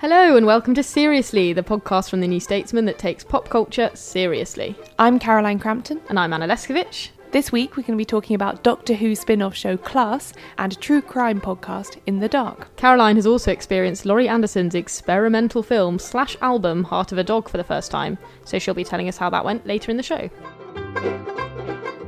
Hello, and welcome to Seriously, the podcast from the New Statesman that takes pop culture seriously. I'm Caroline Crampton. And I'm Anna Leszkiewicz. This week we're going to be talking about Doctor Who spin off show Class and a true crime podcast, In the Dark. Caroline has also experienced Laurie Anderson's experimental film slash album, Heart of a Dog, for the first time, so she'll be telling us how that went later in the show.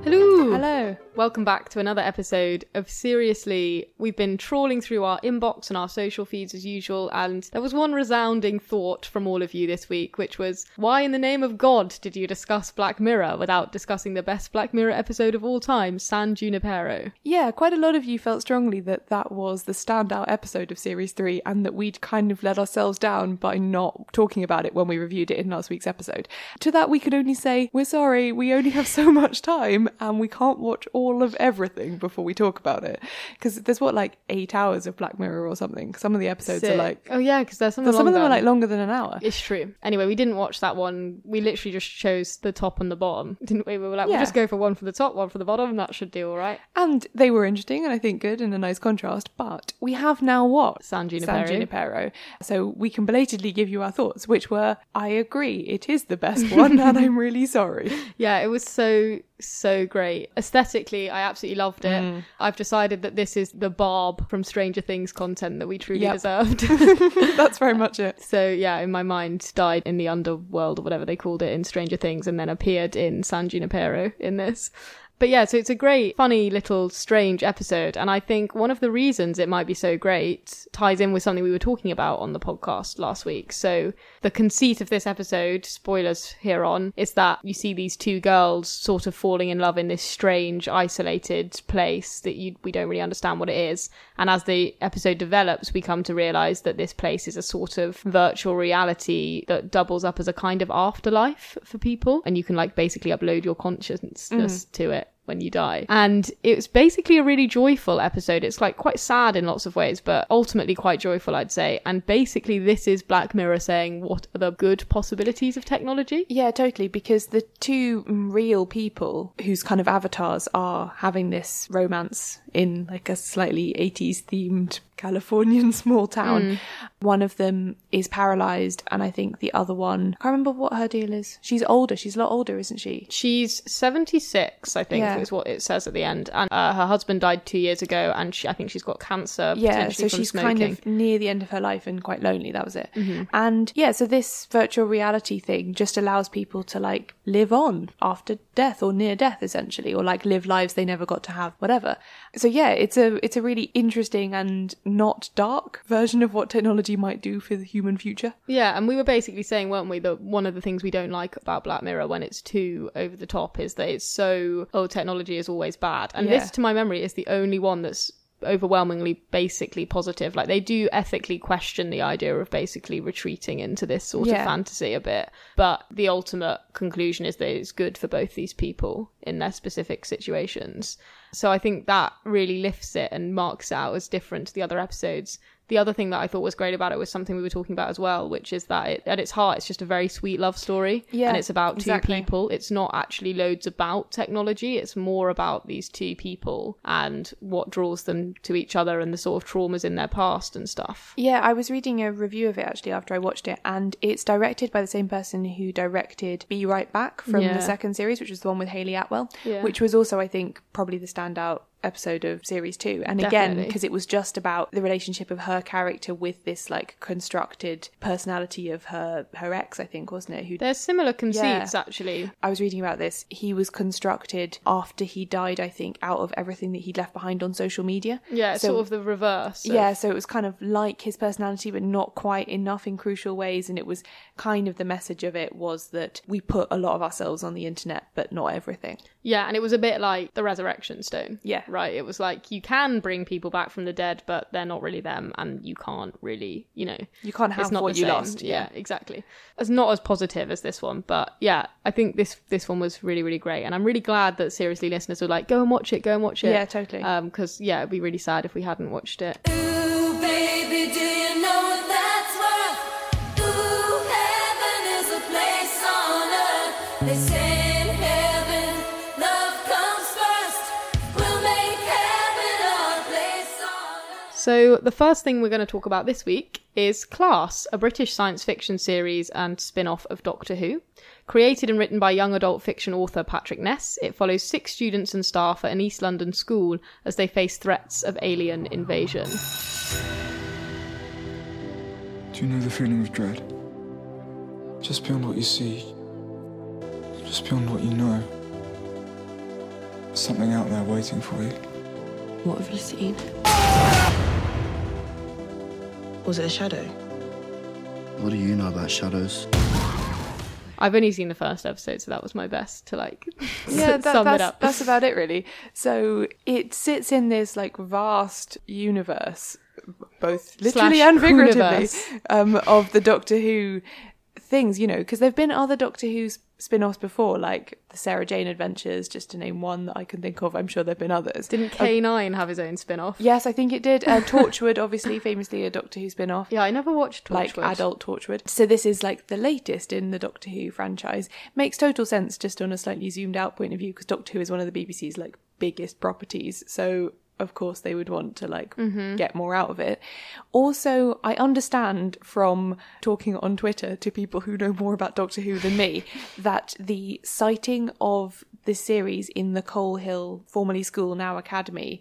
Hello. Hello. Welcome back to another episode of Seriously. We've been trawling through our inbox and our social feeds as usual, and there was one resounding thought from all of you this week, which was why in the name of God did you discuss Black Mirror without discussing the best Black Mirror episode of all time, San Junipero? Yeah, quite a lot of you felt strongly that that was the standout episode of Series 3 and that we'd kind of let ourselves down by not talking about it when we reviewed it in last week's episode. To that, we could only say, we're sorry, we only have so much time and we can't watch all of everything before we talk about it. Because there's what, like eight hours of Black Mirror or something. Some of the episodes Sick. are like. oh yeah, because there's some Some of them are like longer than an hour. It's true. Anyway, we didn't watch that one. We literally just chose the top and the bottom, didn't we? We were like, we'll just go for one for the top, one for the bottom, and that should do all right. And they were interesting and I think good and a nice contrast. But we have now what? San Junipero. San. Junipero. So we can belatedly give you our thoughts, which were, I agree, it is the best one, and I'm really sorry. Yeah, it was so so great. Aesthetically, I absolutely loved it. Mm. I've decided that this is the Barb from Stranger Things content that we truly Yep. deserved. That's very much it. so yeah, in my mind, died in the underworld or whatever they called it in Stranger Things, and then appeared in San Junipero in this. But yeah, so it's a great, funny, little, strange episode. And I think one of the reasons it might be so great ties in with something we were talking about on the podcast last week. So the conceit of this episode, spoilers here on, is that you see these two girls sort of falling in love in this strange, isolated place that you, we don't really understand what it is. And as the episode develops, we come to realize that this place is a sort of virtual reality that doubles up as a kind of afterlife for people. And you can like basically upload your consciousness mm. to it when you die. And it was basically a really joyful episode. It's like quite sad in lots of ways, but ultimately quite joyful, I'd say. And basically, this is Black Mirror saying what are the good possibilities of technology? Yeah, totally. Because the two real people whose kind of avatars are having this romance in like a slightly 80s themed Californian small town. One of them is paralyzed, and I think the other one, I can't remember what her deal is. She's older. She's a lot older, isn't she? She's 76, I think, Yeah. is what it says at the end. And uh, her husband died two years ago, and she, I think she's got cancer. Yeah, so from she's smoking. kind of near the end of her life and quite lonely. That was it. And yeah, so this virtual reality thing just allows people to like live on after death or near death, essentially, or like live lives they never got to have, whatever. So yeah, it's a it's a really interesting and not dark version of what technology might do for the human future. Yeah, and we were basically saying, weren't we, that one of the things we don't like about Black Mirror when it's too over the top is that it's so, oh, technology is always bad. And Yeah. this, to my memory, is the only one that's overwhelmingly basically positive. Like they do ethically question the idea of basically retreating into this sort Yeah. of fantasy a bit. But the ultimate conclusion is that it's good for both these people in their specific situations. So I think that really lifts it and marks it out as different to the other episodes. The other thing that I thought was great about it was something we were talking about as well, which is that it, at its heart, it's just a very sweet love story. Yeah, and it's about exactly. two people. It's not actually loads about technology. It's more about these two people and what draws them to each other and the sort of traumas in their past and stuff. Yeah, I was reading a review of it actually after I watched it, and it's directed by the same person who directed Be Right Back from Yeah. the second series, which was the one with Hayley Atwell, Yeah. which was also, I think, probably the standout episode of series two. And again, because it was just about the relationship of her character with this like constructed personality of her her ex, I think, wasn't it? Who There's similar conceits Yeah. actually. I was reading about this. He was constructed after he died, I think, out of everything that he'd left behind on social media. Yeah, So- sort of the reverse. of- Yeah, so it was kind of like his personality, but not quite enough in crucial ways. And it was kind of the message of it was that we put a lot of ourselves on the internet, but not everything. Yeah, and it was a bit like the resurrection stone. Yeah. Right. It was like you can bring people back from the dead, but they're not really them, and you can't really, you know, You can't have it's not what you same. lost. Yeah, exactly. It's not as positive as this one, but yeah, I think this this one was really really great, and I'm really glad that seriously listeners were like, go and watch it, go and watch it. Yeah, totally. Um, because yeah, it'd be really sad if we hadn't watched it. Ooh, baby, So, the first thing we're going to talk about this week is Class, a British science fiction series and spin off of Doctor Who. Created and written by young adult fiction author Patrick Ness, it follows six students and staff at an East London school as they face threats of alien invasion. Do you know the feeling of dread? Just beyond what you see, just beyond what you know. There's something out there waiting for you. What have you seen? Was it a shadow? What do you know about shadows? I've only seen the first episode, so that was my best to like yeah, that, sum that's, it up. that's about it, really. So it sits in this like vast universe, both literally Slash and figuratively, um, of the Doctor Who things. You know, because there've been other Doctor Who spin-offs before, like the Sarah Jane Adventures, just to name one that I can think of. I'm sure there've been others. Didn't K9 have his own spin off? Yes, I think it did. Uh, Torchwood, obviously, famously a Doctor Who spin-off. Yeah, I never watched Torchwood. like adult Torchwood. So this is like the latest in the Doctor Who franchise. Makes total sense just on a slightly zoomed out point of view because Doctor Who is one of the BBC's like biggest properties. So of course they would want to like get more out of it. Also, I understand from talking on Twitter to people who know more about Doctor Who than me that the siting of this series in the Coal Hill, formerly school, now academy,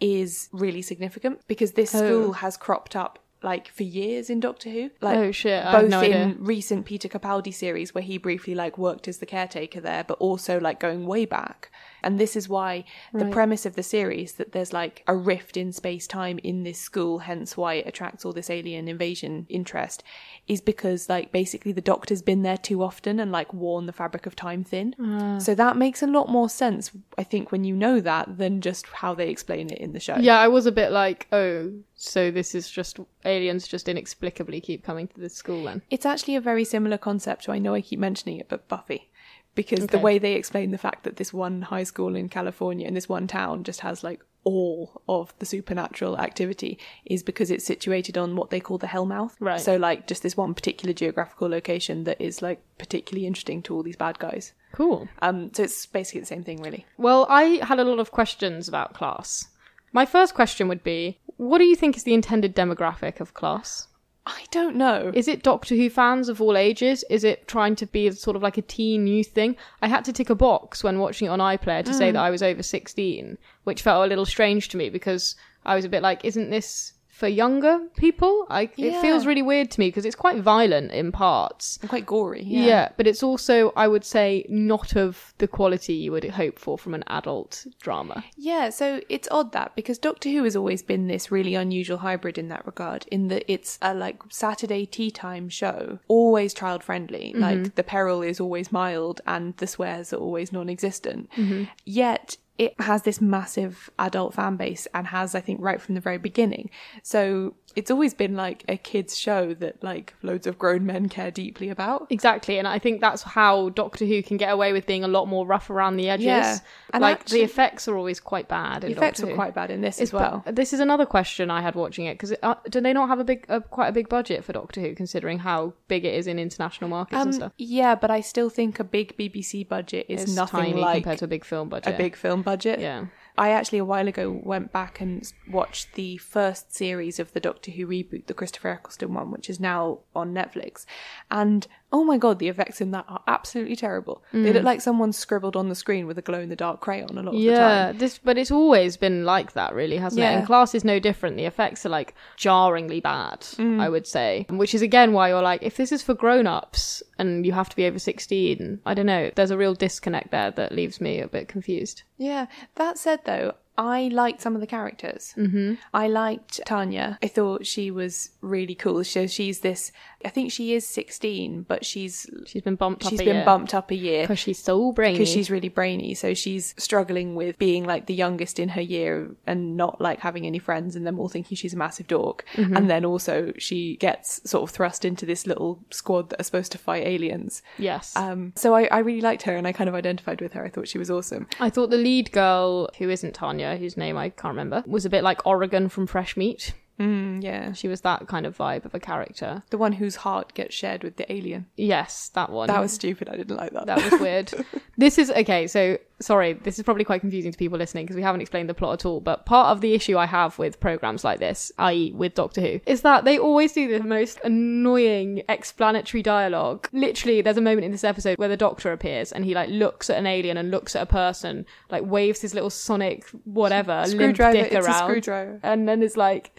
is really significant because this Oh. school has cropped up like for years in Doctor Who. Like Oh, shit, both no in idea. recent Peter Capaldi series where he briefly like worked as the caretaker there, but also like going way back. And this is why the premise of the series that there's like a rift in space time in this school, hence why it attracts all this alien invasion interest, is because like basically the doctor's been there too often and like worn the fabric of time thin. Ah. So that makes a lot more sense, I think, when you know that than just how they explain it in the show. Yeah, I was a bit like, oh, so this is just aliens just inexplicably keep coming to this school then. It's actually a very similar concept to I know I keep mentioning it, but Buffy. Because the way they explain the fact that this one high school in California in this one town just has like all of the supernatural activity is because it's situated on what they call the Hellmouth. Right. So like just this one particular geographical location that is like particularly interesting to all these bad guys. Cool. Um so it's basically the same thing really. Well, I had a lot of questions about class. My first question would be what do you think is the intended demographic of class? I don't know. Is it Doctor Who fans of all ages? Is it trying to be sort of like a teen youth thing? I had to tick a box when watching it on iPlayer to say mm. that I was over 16, which felt a little strange to me because I was a bit like, isn't this for younger people? I, It feels really weird to me because it's quite violent in parts. quite gory. Yeah. Yeah. but it's also, I would say, not of the quality you would hope for from an adult drama. Yeah, so it's odd that because Doctor Who has always been this really unusual hybrid in that regard, in that it's a like Saturday tea time show, always child friendly. Mm-hmm. Like the peril is always mild and the swears are always non existent. Mm-hmm. Yet it has this massive adult fan base and has, I think, right from the very beginning. So it's always been like a kids' show that like loads of grown men care deeply about. Exactly, and I think that's how Doctor Who can get away with being a lot more rough around the edges. Yeah, and like actually- the effects are always quite bad. In The effects Doctor were Who. quite bad in this It's as well. ba- This is another question I had watching it because uh, do they not have a big, uh, quite a big budget for Doctor Who, considering how big it is in international markets and Um, stuff? yeah, but I still think a big BBC budget is It's nothing like compared to a big film budget. a big film budget. Yeah. I actually a while ago went back and watched the first series of the Doctor Who reboot, the Christopher Eccleston one, which is now on Netflix. And oh my god, the effects in that are absolutely terrible. They look like someone scribbled on the screen with a glow in the dark crayon a lot of the Yeah, time. this, but it's always been like that, really, hasn't it? And class is no different. The effects are like jarringly bad, Mm. I would say. Which is again why you're like, if this is for grown-ups and you have to be over sixteen, I don't know. There's a real disconnect there that leaves me a bit confused. Yeah. That said, though, I liked some of the characters. Mm-hmm. I liked Tanya. I thought she was really cool. So she's this. I think she is sixteen, but she's She's been bumped up. she's been bumped up a year because she's so brainy. because she's really brainy. So she's struggling with being like the youngest in her year and not like having any friends, and them all thinking she's a massive dork. And then also she gets sort of thrust into this little squad that are supposed to fight aliens. yes. Um, so I, I really liked her, and I kind of identified with her. I thought she was awesome. I thought the lead girl, who isn't Tanya, whose name I can't remember, was a bit like Oregon from Fresh Meat. Mm, yeah, She was that kind of vibe of a character. the one whose heart gets shared with the alien. Yes, that one. That was stupid. I didn't like that. that was weird. this is okay. So sorry, this is probably quite confusing to people listening because we haven't explained the plot at all. But part of the issue I have with programs like this, i.e., with Doctor Who, is that they always do the most annoying explanatory dialogue. Literally, there's a moment in this episode where the Doctor appears and he like looks at an alien and looks at a person, like waves his little sonic whatever limp Screwdriver, dick it's a around, and then it's like.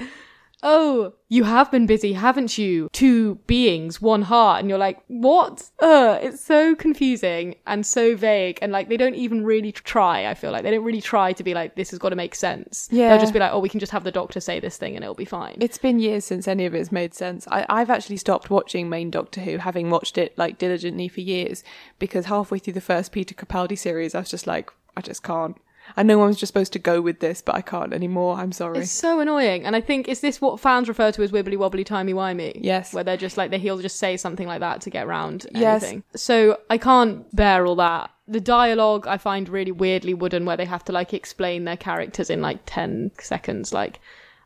Oh, you have been busy, haven't you? Two beings, one heart. And you're like, what? Ugh, it's so confusing and so vague. And like, they don't even really try, I feel like. They don't really try to be like, this has got to make sense. Yeah. They'll just be like, oh, we can just have the doctor say this thing and it'll be fine. It's been years since any of it's made sense. I, I've actually stopped watching main Doctor Who, having watched it like diligently for years, because halfway through the first Peter Capaldi series, I was just like, I just can't. I know I was just supposed to go with this, but I can't anymore. I'm sorry. It's so annoying. And I think, is this what fans refer to as wibbly wobbly timey wimey? Yes. Where they're just like, they, he'll just say something like that to get around Yes. anything. So I can't bear all that. The dialogue I find really weirdly wooden where they have to like explain their characters in like 10 seconds. Like,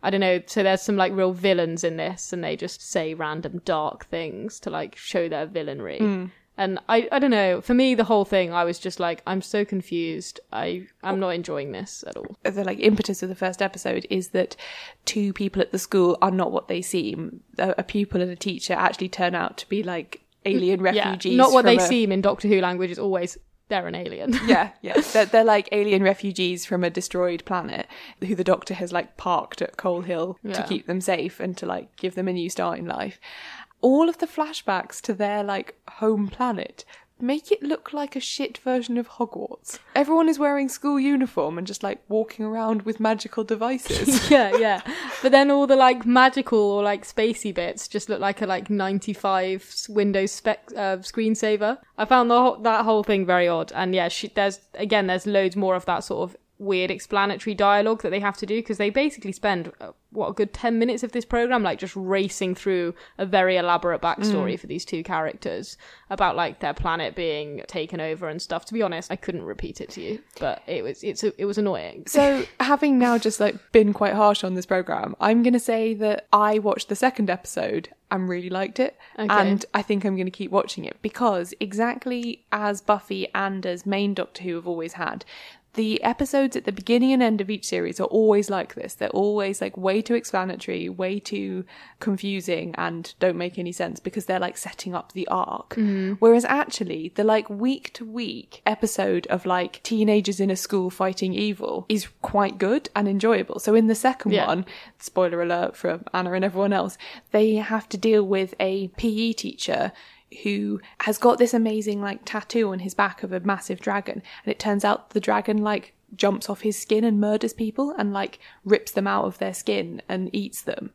I don't know. So there's some like real villains in this and they just say random dark things to like show their villainry. Hmm. And I, I don't know. For me, the whole thing, I was just like, I'm so confused. I, I'm not enjoying this at all. the like impetus of the first episode is that two people at the school are not what they seem. A, a pupil and a teacher actually turn out to be like alien refugees. Yeah, not what they a- seem in Doctor Who language is always they're an alien. yeah, yeah. They're, they're like alien refugees from a destroyed planet who the doctor has like parked at Coal Hill to keep them safe and to like give them a new start in life. All of the flashbacks to their like home planet make it look like a shit version of Hogwarts. Everyone is wearing school uniform and just like walking around with magical devices. yeah, yeah. But then all the like magical or like spacey bits just look like a like 95 Windows spec uh, screensaver. I found the whole, that whole thing very odd. And yeah, she, there's again there's loads more of that sort of weird explanatory dialogue that they have to do because they basically spend uh, what a good 10 minutes of this program like just racing through a very elaborate backstory mm. for these two characters about like their planet being taken over and stuff to be honest i couldn't repeat it to you but it was it's it was annoying So, having now just like been quite harsh on this program, I'm going to say that I watched the second episode and really liked it. Okay. And I think I'm going to keep watching it because exactly as Buffy and as main Doctor Who have always had, the episodes at the beginning and end of each series are always like this. They're always like way too explanatory, way too confusing, and don't make any sense because they're like setting up the arc. Mm-hmm. Whereas actually, the like week to week episode of like teenagers in a school fighting evil is quite good and enjoyable. So in the second Yeah. one, spoiler alert for Anna and everyone else, they have to deal with a PE teacher who has got this amazing like tattoo on his back of a massive dragon and it turns out the dragon like jumps off his skin and murders people and like rips them out of their skin and eats them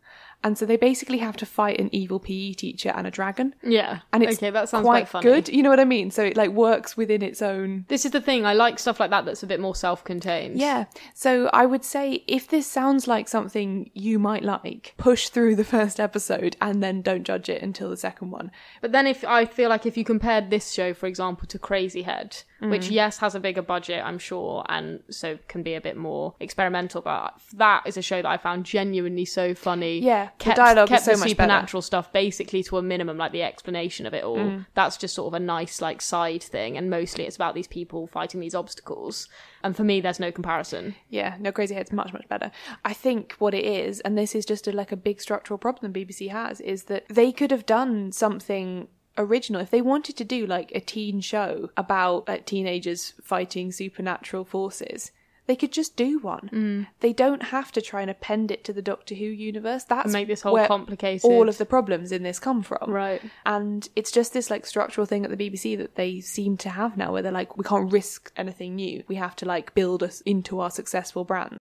and so they basically have to fight an evil PE teacher and a dragon yeah and it's okay that sounds quite quite funny good you know what I mean so it like works within its own This is the thing. I like stuff like that that's a bit more self-contained. Yeah. So I would say if this sounds like something you might like, push through the first episode and then don't judge it until the second one. But then if I feel like if you compared this show, for example, to Crazyhead, which yes has a bigger budget, I'm sure, and so can be a bit more experimental. But that is a show that I found genuinely so funny. Yeah, the kept, is so the much better. supernatural stuff basically to a minimum, like the explanation of it all. Mm. That's just sort of a nice like side thing, and mostly it's about these people fighting these obstacles. And for me, there's no comparison. Yeah, no, Crazyhead's much much better. I think what it is, and this is just a, like a big structural problem BBC has, is that they could have done something original if they wanted to do like a teen show about like, teenagers fighting supernatural forces. They could just do one. Mm. They don't have to try and append it to the Doctor Who universe. That's And make this whole where complicated- All of the problems in this come from, Right. And it's just this like structural thing at the BBC that they seem to have now, where they're like, we can't risk anything new. We have to like build us into our successful brand.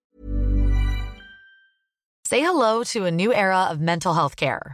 Say hello to a new era of mental health care.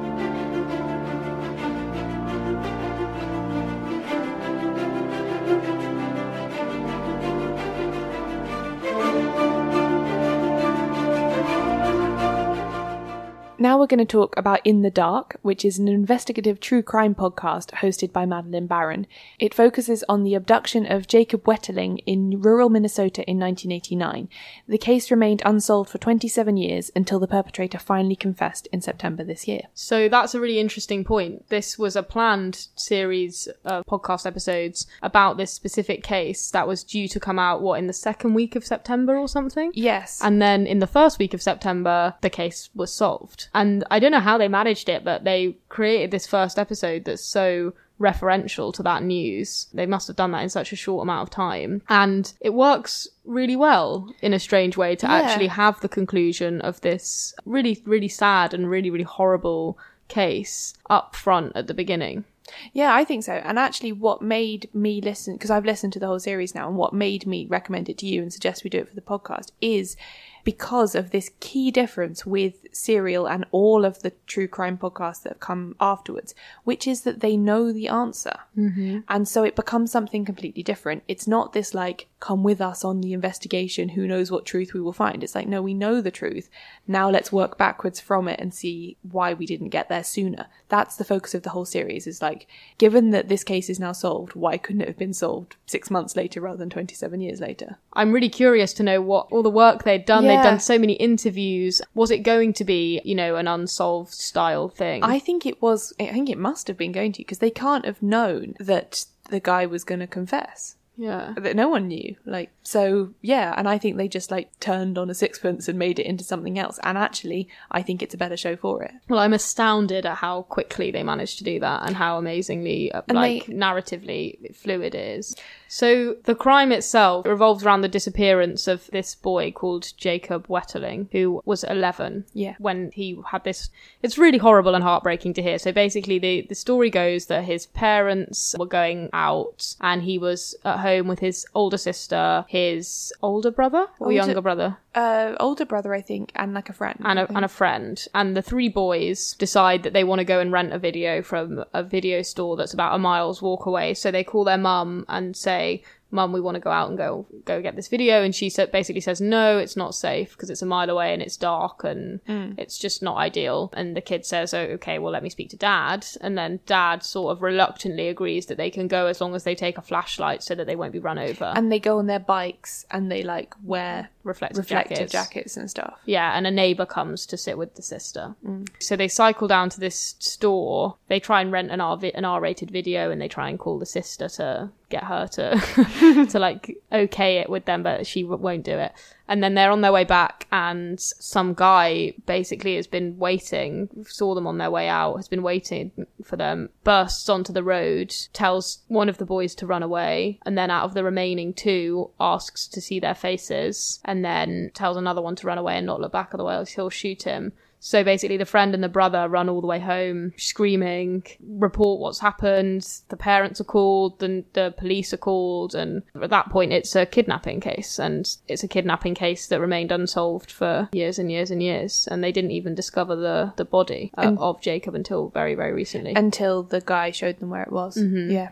Now we're going to talk about In the Dark, which is an investigative true crime podcast hosted by Madeleine Baran. It focuses on the abduction of Jacob Wetterling in rural Minnesota in 1989. The case remained unsolved for 27 years until the perpetrator finally confessed in September this year. So that's a really interesting point. This was a planned series of podcast episodes about this specific case that was due to come out, what, in the second week of September or something? Yes. And then in the first week of September, the case was solved. And I don't know how they managed it, but they created this first episode that's so referential to that news. They must have done that in such a short amount of time. And it works really well in a strange way to Yeah. actually have the conclusion of this really, really sad and really, really horrible case up front at the beginning. Yeah, I think so. And actually, what made me listen, because I've listened to the whole series now, and what made me recommend it to you and suggest we do it for the podcast is because of this key difference with Serial and all of the true crime podcasts that have come afterwards, which is that they know the answer. Mm-hmm. And so it becomes something completely different. It's not this like, come with us on the investigation, who knows what truth we will find. It's like, no, we know the truth. Now let's work backwards from it and see why we didn't get there sooner. That's the focus of the whole series is like, given that this case is now solved, why couldn't it have been solved six months later rather than 27 years later? I'm really curious to know what all the work they'd done. They'd Yeah. They've done so many interviews. Was it going to be, you know, an unsolved style thing? I think it was, I think it must have been going to, because they can't have known that the guy was going to confess. yeah. That no one knew. Like, so yeah, and I think they just like turned on a sixpence and made it into something else. And actually, I think it's a better show for it. Well, I'm astounded at how quickly they managed to do that and how amazingly, uh, And like, they- narratively fluid it is. So, the crime itself revolves around the disappearance of this boy called Jacob Wetterling, who was 11 Yeah. when he had this. It's really horrible and heartbreaking to hear. So, basically, the, the story goes that his parents were going out and he was at home with his older sister, his older brother or oh, Older- younger brother? Uh, older brother, I think, and like a friend. and a, and a friend. And the three boys decide that they want to go and rent a video from a video store that's about a mile's walk away. So they call their mum and say, Mum, we want to go out and go go get this video. And she basically says, No, it's not safe because it's a mile away and it's dark and it's just not ideal. And the kid says, Oh, okay, well, let me speak to dad. And then dad sort of reluctantly agrees that they can go as long as they take a flashlight so that they won't be run over. and they go on their bikes and they like wear reflective, reflective jackets. jackets and stuff. Yeah, and a neighbor comes to sit with the sister. Mm. So they cycle down to this store. They try and rent an R an R-rated video, and they try and call the sister to get her to to like okay it with them, but she w- won't do it. And then they're on their way back, and some guy basically has been waiting, saw them on their way out, has been waiting for them, bursts onto the road, tells one of the boys to run away, and then out of the remaining two, asks to see their faces, and then tells another one to run away and not look back, otherwise he'll shoot him. So basically, the friend and the brother run all the way home, screaming, report what's happened. The parents are called, the, the police are called, and at that point, it's a kidnapping case. And it's a kidnapping case that remained unsolved for years and years and years. And they didn't even discover the, the body uh, of Jacob until very, very recently. until the guy showed them where it was. Yeah.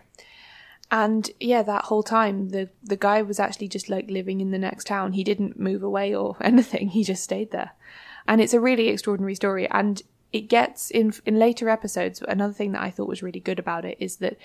And yeah, that whole time the the guy was actually just like living in the next town. He didn't move away or anything. He just stayed there. And it's a really extraordinary story and it gets in in later episodes another thing that I thought was really good about it is that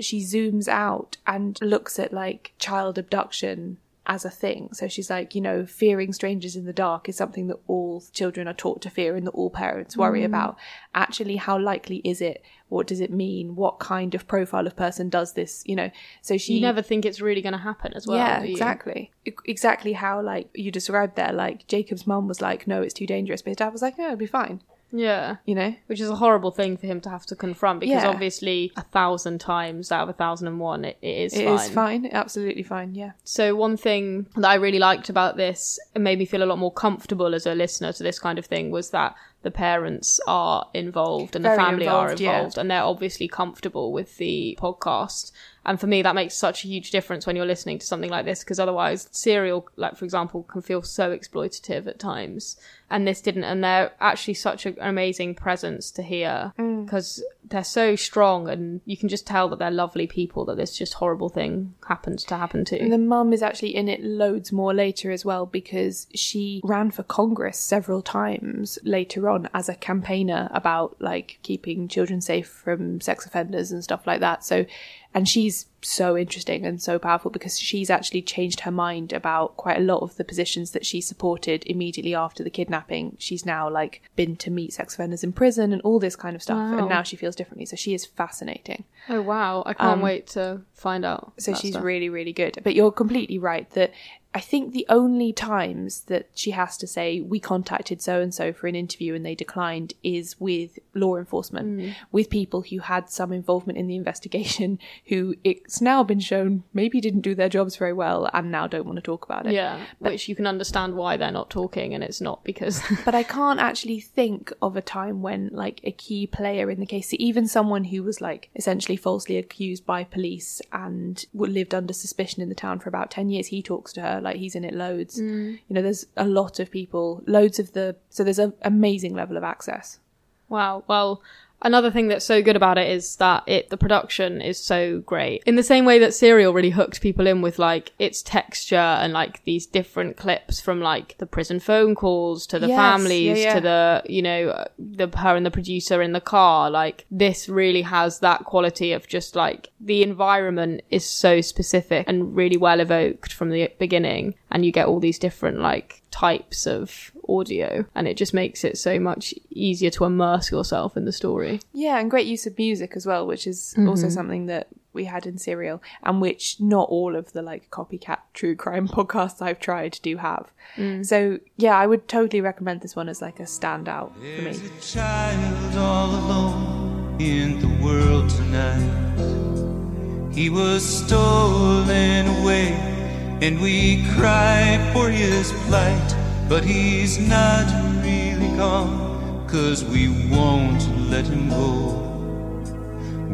she zooms out and looks at like child abduction as a thing. So she's like, you know, fearing strangers in the dark is something that all children are taught to fear and that all parents worry mm. about. Actually, how likely is it? What does it mean? What kind of profile of person does this? You know, so she you never think it's really going to happen as well. yeah, exactly. Exactly how like you described there. Like Jacob's mum was like, "No, it's too dangerous," but his dad was like, "No, it'll be fine." Yeah. You know, Which is a horrible thing for him to have to confront because Yeah. obviously a thousand times out of a thousand and one it, it is it fine. is fine, absolutely fine. Yeah, So one thing that I really liked about this and made me feel a lot more comfortable as a listener to this kind of thing was that the parents are involved and Very the family are involved, yeah. involved and they're obviously comfortable with the podcast. And for me, that makes such a huge difference when you're listening to something like this because otherwise, serial, like for example, can feel so exploitative at times. And this didn't, and they're actually such a- an amazing presence to hear Mm. They're so strong and you can just tell that they're lovely people that this just horrible thing happens to happen to. And the mum is actually in it loads more later as well because she ran for Congress several times later on as a campaigner about like keeping children safe from sex offenders and stuff like that. So, and she's so interesting and so powerful because she's actually changed her mind about quite a lot of the positions that she supported immediately after the kidnapping. She's now like been to meet sex offenders in prison and all this kind of stuff. Wow. And now she feels differently. So she is fascinating. Oh wow! I can't Um, wait to find out. So she's stuff. really, really good. But you're completely right that I think the only times that she has to say, we contacted so and so for an interview and they declined is with law enforcement, Mm. with people who had some involvement in the investigation, who it's now been shown maybe didn't do their jobs very well and now don't want to talk about it. yeah, which you can understand why they're not talking, and it's not because But I can't actually think of a time when, like, a key player in the case, even someone who was, like, essentially falsely accused by police and lived under suspicion in the town for about 10 years, he talks to her, like, he's in it loads. Mm. You know, there's a lot of people, loads of the. So there's an amazing level of access. Wow. Well, another thing that's so good about it is that it the production is so great. In the same way that Serial really hooked people in with like its texture and like these different clips from like the prison phone calls to the Yes, families yeah, yeah. to the you know the her and the producer in the car. Like this really has that quality of just like the environment is so specific and really well evoked from the beginning, and you get all these different like types of audio and it just makes it so much easier to immerse yourself in the story. Yeah, and great use of music as well, which is mm-hmm. also something that we had in Serial, and which not all of the like copycat true crime podcasts I've tried do have. Mm. So yeah, I would totally recommend this one as like a standout for me. A child all alone in the world tonight. He was stolen away, and we cry for his plight. But he's not really gone, cause we won't let him go.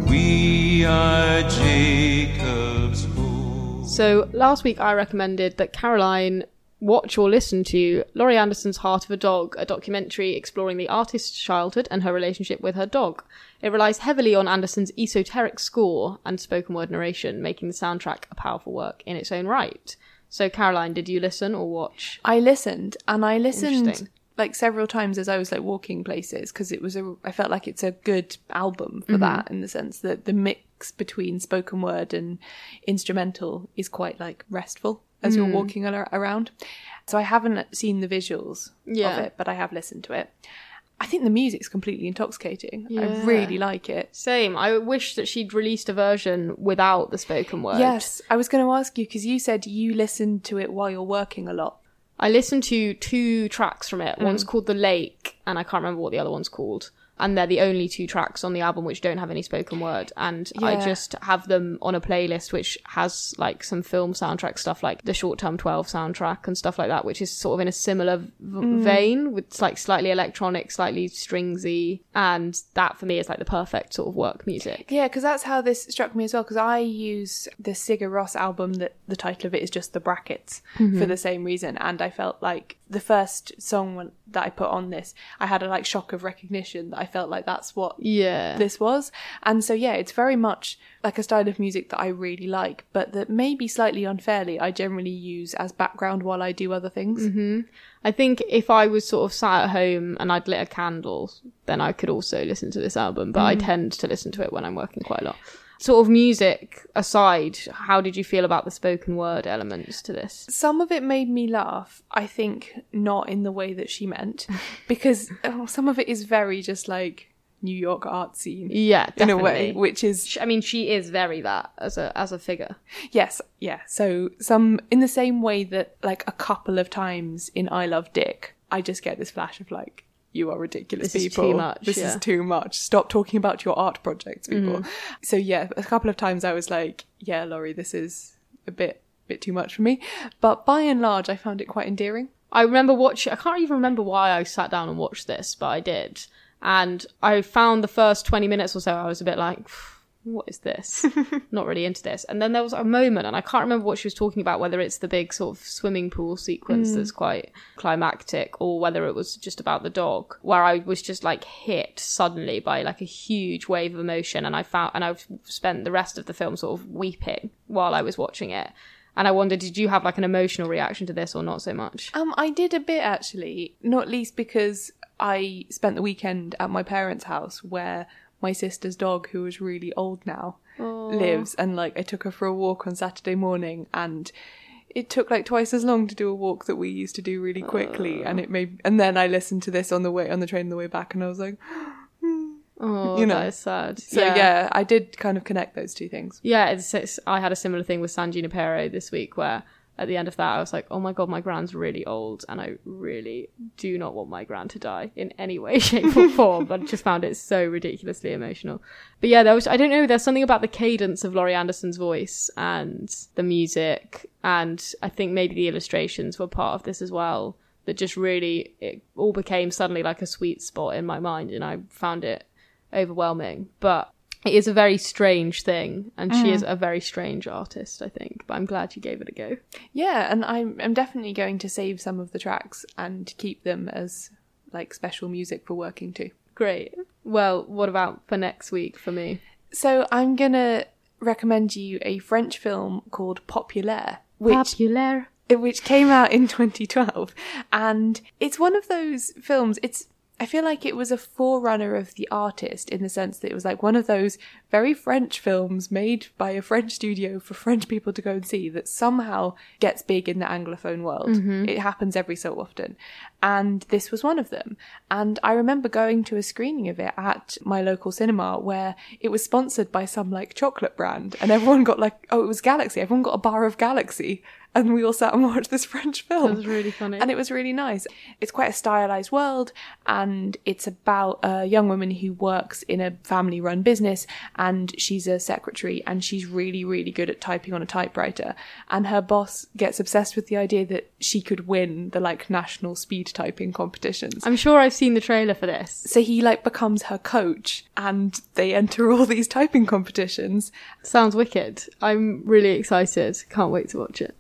We are Jacob's hope. So last week I recommended that Caroline watch or listen to Laurie Anderson's Heart of a Dog, a documentary exploring the artist's childhood and her relationship with her dog. It relies heavily on Anderson's esoteric score and spoken word narration, making the soundtrack a powerful work in its own right. So Caroline, did you listen or watch? I listened, and I listened like several times as I was like walking places because it was a. I felt like it's a good album for mm-hmm. that in the sense that the mix mix between spoken word and instrumental is quite like restful as you're walking ar- around. So I haven't seen the visuals Yeah. of it, but I have listened to it. I think the music's completely intoxicating. I really like it. Same. I wish that she'd released a version without the spoken word. Yes, I was going to ask you because you said you listened to it while you're working a lot. I listened to two tracks from it. Mm. One's called The Lake, and I can't remember what the other one's called. And they're the only two tracks on the album which don't have any spoken word. And I just have them on a playlist which has like some film soundtrack stuff, like the Short Term 12 soundtrack and stuff like that, which is sort of in a similar v- Mm. vein with like slightly electronic, slightly stringsy. And that for me is like the perfect sort of work music. Yeah, because that's how this struck me as well. Because I use the Sigur Rós album that the title of it is just the brackets for the same reason, and I felt like the first song that I put on this, I had a like shock of recognition that I felt like that's what Yeah. this was, and so yeah, it's very much like a style of music that I really like, but that maybe slightly unfairly I generally use as background while I do other things. Mm-hmm. I think if I was sort of sat at home and I'd lit a candle, then I could also listen to this album, but I mm. tend to listen to it when I'm working quite a lot. Sort of music aside, how did you feel about the spoken word elements to this? Some of it made me laugh. I think not in the way that she meant, because oh, some of it is very just like New York art scene Yeah, in a way, which is I mean, she is very that as a as a figure. yes, yeah. So some in the same way that like a couple of times in I Love Dick, I just get this flash of like. You are ridiculous, This is people. too much, This yeah. is too much. Stop talking about your art projects, people. Mm. So yeah, a couple of times I was like, "Yeah, Laurie, this is a bit, bit too much for me." But by and large, I found it quite endearing. I remember watching. I can't even remember why I sat down and watched this, but I did. And I found the first twenty minutes or so, I was a bit like, "What is this? Not really into this." And then there was a moment, and I can't remember what she was talking about. Whether it's the big sort of swimming pool sequence that's quite climactic, or whether it was just about the dog, where I was just like hit suddenly by like a huge wave of emotion, and I found, and I've spent the rest of the film sort of weeping while I was watching it. And I wondered, did you have like an emotional reaction to this or not so much? Um, I did a bit actually, not least because I spent the weekend at my parents' house where my sister's dog, who is really old now, lives, and like I took her for a walk on Saturday morning, and it took like twice as long to do a walk that we used to do really quickly, and it made, and then I listened to this on the way on the train on the way back, and I was like, Oh, You know. that is sad. so yeah. I did kind of connect those two things. Yeah, it's, it's, I had a similar thing with San Junipero this week where at the end of that I was like, oh my god, my grand's really old and I really do not want my grand to die in any way, shape or form. but I just found it so ridiculously emotional. But yeah, there was, I don't know, there's something about the cadence of Laurie Anderson's voice and the music and I think maybe the illustrations were part of this as well that just really, it all became suddenly like a sweet spot in my mind and I found it overwhelming. But it is a very strange thing, and she is mm. a very strange artist, I think. But I'm glad you gave it a go. Yeah, and I'm I'm definitely going to save some of the tracks and keep them as like special music for working to. Great. Well, what about for next week for me? So I'm gonna recommend you a French film called Populaire, which Popular. which came out in 2012, and it's one of those films. It's I feel like it was a forerunner of The Artist in the sense that it was like one of those very French films made by a French studio for French people to go and see that somehow gets big in the Anglophone world. Mm-hmm. It happens every so often. And this was one of them. And I remember going to a screening of it at my local cinema where it was sponsored by some like chocolate brand and everyone got like, oh, it was Galaxy. Everyone got a bar of Galaxy. And we all sat and watched this French film. That was really funny. And it was really nice. It's quite a stylized world, and it's about a young woman who works in a family run business, and she's a secretary, and she's really, really good at typing on a typewriter. And her boss gets obsessed with the idea that she could win the like national speed typing competitions. I'm sure I've seen the trailer for this. so he like becomes her coach, and they enter all these typing competitions. Sounds wicked. I'm really excited. Can't wait to watch it.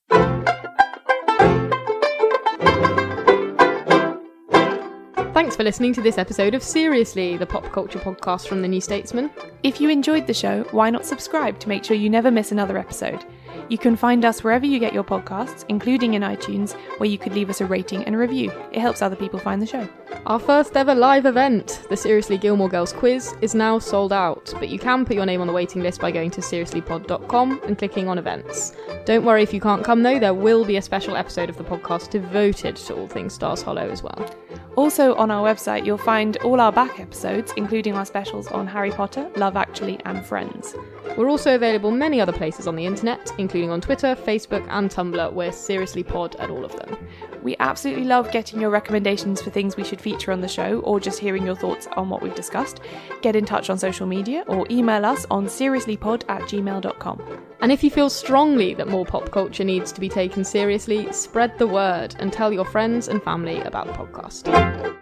Thanks for listening to this episode of Seriously, the pop culture podcast from the New Statesman. If you enjoyed the show, why not subscribe to make sure you never miss another episode? You can find us wherever you get your podcasts, including in iTunes, where you could leave us a rating and a review. It helps other people find the show. Our first ever live event, the Seriously Gilmore Girls quiz, is now sold out, but you can put your name on the waiting list by going to seriouslypod.com and clicking on events. Don't worry if you can't come though, there will be a special episode of the podcast devoted to all things Stars Hollow as well. Also, on our website, you'll find all our back episodes, including our specials on Harry Potter, Love Actually, and Friends. We're also available many other places on the internet, including on Twitter, Facebook, and Tumblr. We're Seriously Pod at all of them. We absolutely love getting your recommendations for things we should feature on the show or just hearing your thoughts on what we've discussed. Get in touch on social media or email us on seriouslypod at gmail.com. And if you feel strongly that more pop culture needs to be taken seriously, spread the word and tell your friends and family about the podcast.